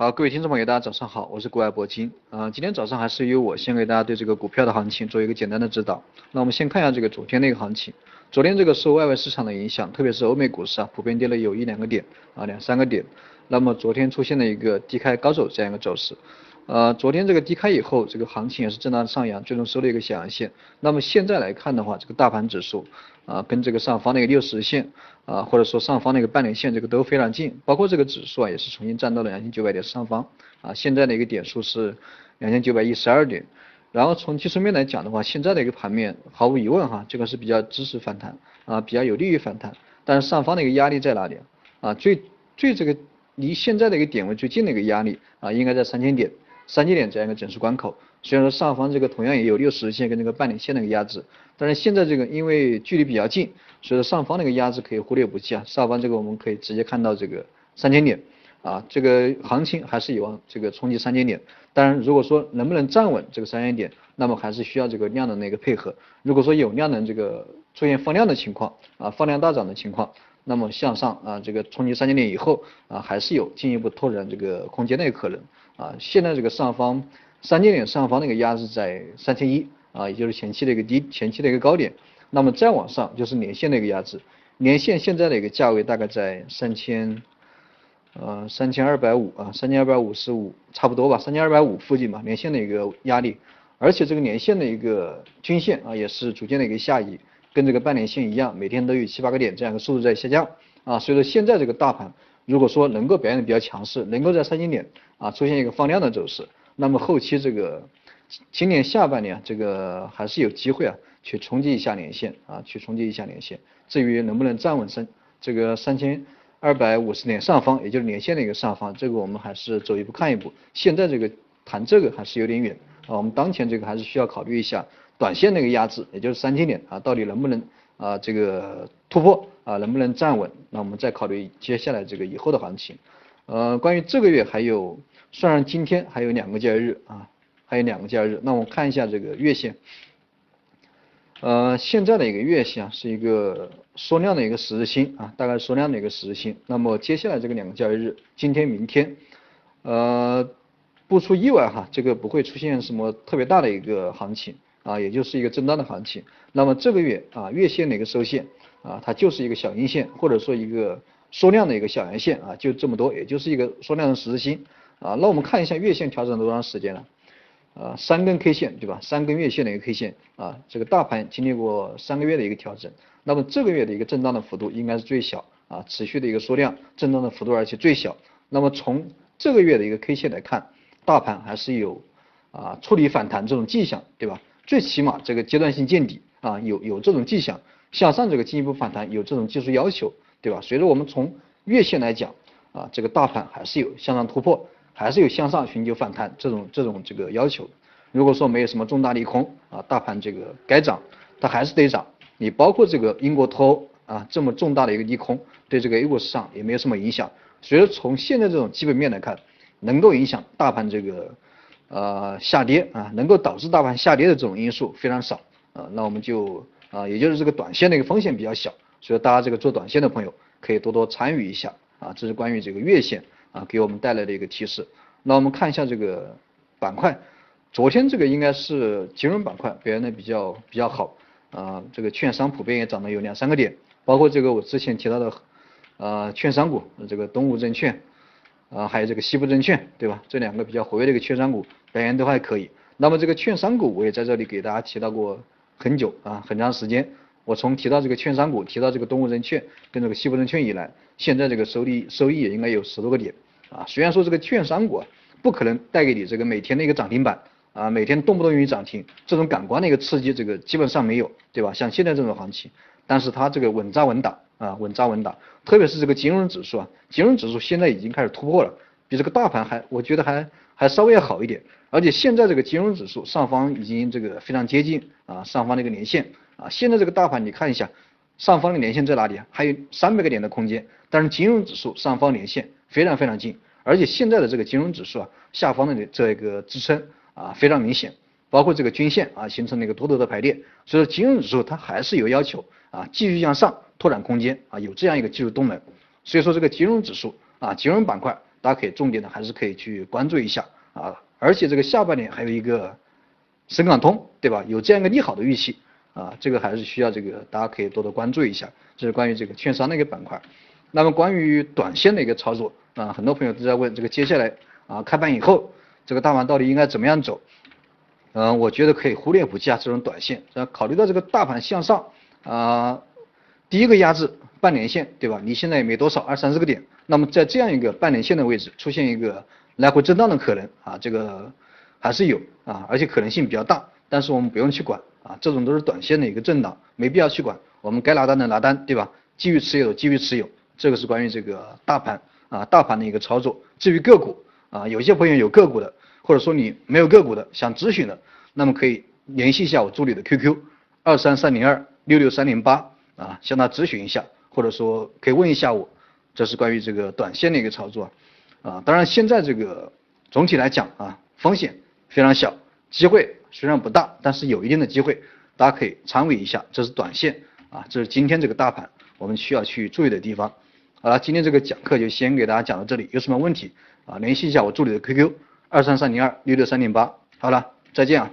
好，各位听众朋友，大家早上好，我是国外铂金。啊，今天早上还是由我先给大家对这个股票的行情做一个简单的指导。那我们先看一下这个昨天的一个行情。昨天这个受外围市场的影响，特别是欧美股市啊，普遍跌了有一两个点啊，两三个点。那么昨天出现了一个低开高走这样一个走势。呃，昨天这个低开以后，这个行情也是震荡上扬，最终收了一个小阳线。那么现在来看的话，这个大盘指数啊，跟这个上方那个六十线啊，或者说上方那个半年线这个都非常近，包括这个指数啊，也是重新站到了两千九百点上方啊。现在的一个点数是两千九百一十二点。然后从技术面来讲的话，现在的一个盘面毫无疑问哈，这个是比较支持反弹啊，比较有利于反弹。但是上方的一个压力在哪里啊？最最这个离现在的一个点位最近的一个压力啊，应该在三千点。三千点这样一个整数关口，虽然说上方这个同样也有六十线跟这个半年线的一个压制，但是现在这个因为距离比较近，所以说上方那个压制可以忽略不计啊。上方这个我们可以直接看到这个三千点啊，这个行情还是有望这个冲击三千点。当然，如果说能不能站稳这个三千点，那么还是需要这个量能的一个配合。如果说有量能这个出现放量的情况啊，放量大涨的情况，那么向上啊这个冲击三千点以后啊，还是有进一步拓展这个空间的一个可能。啊，现在这个上方三千点上方那个压制在三千一啊，也就是前期的一个低，前期的一个高点。那么再往上就是年线的一个压制，年线现在的一个价位大概在三千，呃三千二百五啊，三千二百五十五差不多吧，三千二百五附近吧，年线的一个压力。而且这个年线的一个均线啊，也是逐渐的一个下移，跟这个半年线一样，每天都有七八个点这样一个速度在下降啊。所以说现在这个大盘。如果说能够表现的比较强势，能够在三千点啊出现一个放量的走势，那么后期这个今年下半年这个还是有机会啊去冲击一下年线啊去冲击一下年线。至于能不能站稳三这个三千二百五十点上方，也就是年线的一个上方，这个我们还是走一步看一步。现在这个谈这个还是有点远啊，我们当前这个还是需要考虑一下短线那个压制，也就是三千点啊到底能不能啊这个突破。啊，能不能站稳？那我们再考虑接下来这个以后的行情。呃，关于这个月还有，算上今天还有两个交易日啊，还有两个交易日。那我们看一下这个月线。呃，现在的一个月线啊，是一个缩量的一个十字星啊，大概缩量的一个十字星。那么接下来这个两个交易日，今天、明天，呃，不出意外哈，这个不会出现什么特别大的一个行情啊，也就是一个震荡的行情。那么这个月啊，月线的一个收线。啊，它就是一个小阴线，或者说一个缩量的一个小阳线啊，就这么多，也就是一个缩量的十字星啊。那我们看一下月线调整多长时间了？啊，三根 K 线对吧？三根月线的一个 K 线啊，这个大盘经历过三个月的一个调整，那么这个月的一个震荡的幅度应该是最小啊，持续的一个缩量，震荡的幅度而且最小。那么从这个月的一个 K 线来看，大盘还是有啊触底反弹这种迹象，对吧？最起码这个阶段性见底啊，有有这种迹象。向上这个进一步反弹有这种技术要求，对吧？随着我们从月线来讲啊，这个大盘还是有向上突破，还是有向上寻求反弹这种这种这个要求。如果说没有什么重大利空啊，大盘这个该涨它还是得涨。你包括这个英国脱欧啊这么重大的一个利空，对这个 A 股市场也没有什么影响。所以说从现在这种基本面来看，能够影响大盘这个呃下跌啊，能够导致大盘下跌的这种因素非常少啊，那我们就。啊，也就是这个短线的一个风险比较小，所以大家这个做短线的朋友可以多多参与一下啊。这是关于这个月线啊给我们带来的一个提示。那我们看一下这个板块，昨天这个应该是金融板块表现的比较比较好啊，这个券商普遍也涨了有两三个点，包括这个我之前提到的呃券商股，这个东吴证券啊，还有这个西部证券，对吧？这两个比较活跃的一个券商股表现都还可以。那么这个券商股我也在这里给大家提到过。很久啊，很长时间。我从提到这个券商股，提到这个东吴证券跟这个西部证券以来，现在这个收益收益也应该有十多个点啊。虽然说这个券商股啊，不可能带给你这个每天的一个涨停板啊，每天动不动就涨停，这种感官的一个刺激，这个基本上没有，对吧？像现在这种行情，但是它这个稳扎稳打啊，稳扎稳打。特别是这个金融指数啊，金融指数现在已经开始突破了，比这个大盘还，我觉得还还稍微要好一点。而且现在这个金融指数上方已经这个非常接近啊，上方的一个年线啊，现在这个大盘你看一下，上方的年线在哪里啊？还有三百个点的空间，但是金融指数上方年线非常非常近，而且现在的这个金融指数啊，下方的这个支撑啊非常明显，包括这个均线啊形成了一个多头的排列，所以说金融指数它还是有要求啊，继续向上拓展空间啊，有这样一个技术动能，所以说这个金融指数啊，金融板块大家可以重点的还是可以去关注一下啊。而且这个下半年还有一个深港通，对吧？有这样一个利好的预期啊，这个还是需要这个大家可以多多关注一下。这是关于这个券商的一个板块。那么关于短线的一个操作啊，很多朋友都在问这个接下来啊开盘以后这个大盘到底应该怎么样走？嗯，我觉得可以忽略不计啊这种短线。考虑到这个大盘向上啊，第一个压制半年线，对吧？你现在也没多少，二三十个点。那么在这样一个半年线的位置出现一个来回震荡的可能啊，这个还是有啊，而且可能性比较大。但是我们不用去管啊，这种都是短线的一个震荡，没必要去管。我们该拿单的拿单，对吧？继续持有的继续持有。这个是关于这个大盘啊，大盘的一个操作。至于个股啊，有些朋友有个股的，或者说你没有个股的想咨询的，那么可以联系一下我助理的 QQ 二三三零二六六三零八啊，向他咨询一下，或者说可以问一下我。这是关于这个短线的一个操作啊。当然现在这个总体来讲啊，风险非常小，机会虽然不大，但是有一定的机会，大家可以参与一下。这是短线啊，这是今天这个大盘我们需要去注意的地方。好了，今天这个讲课就先给大家讲到这里，有什么问题啊，联系一下我助理的 QQ 二三三零二六六三零八。好了，再见啊。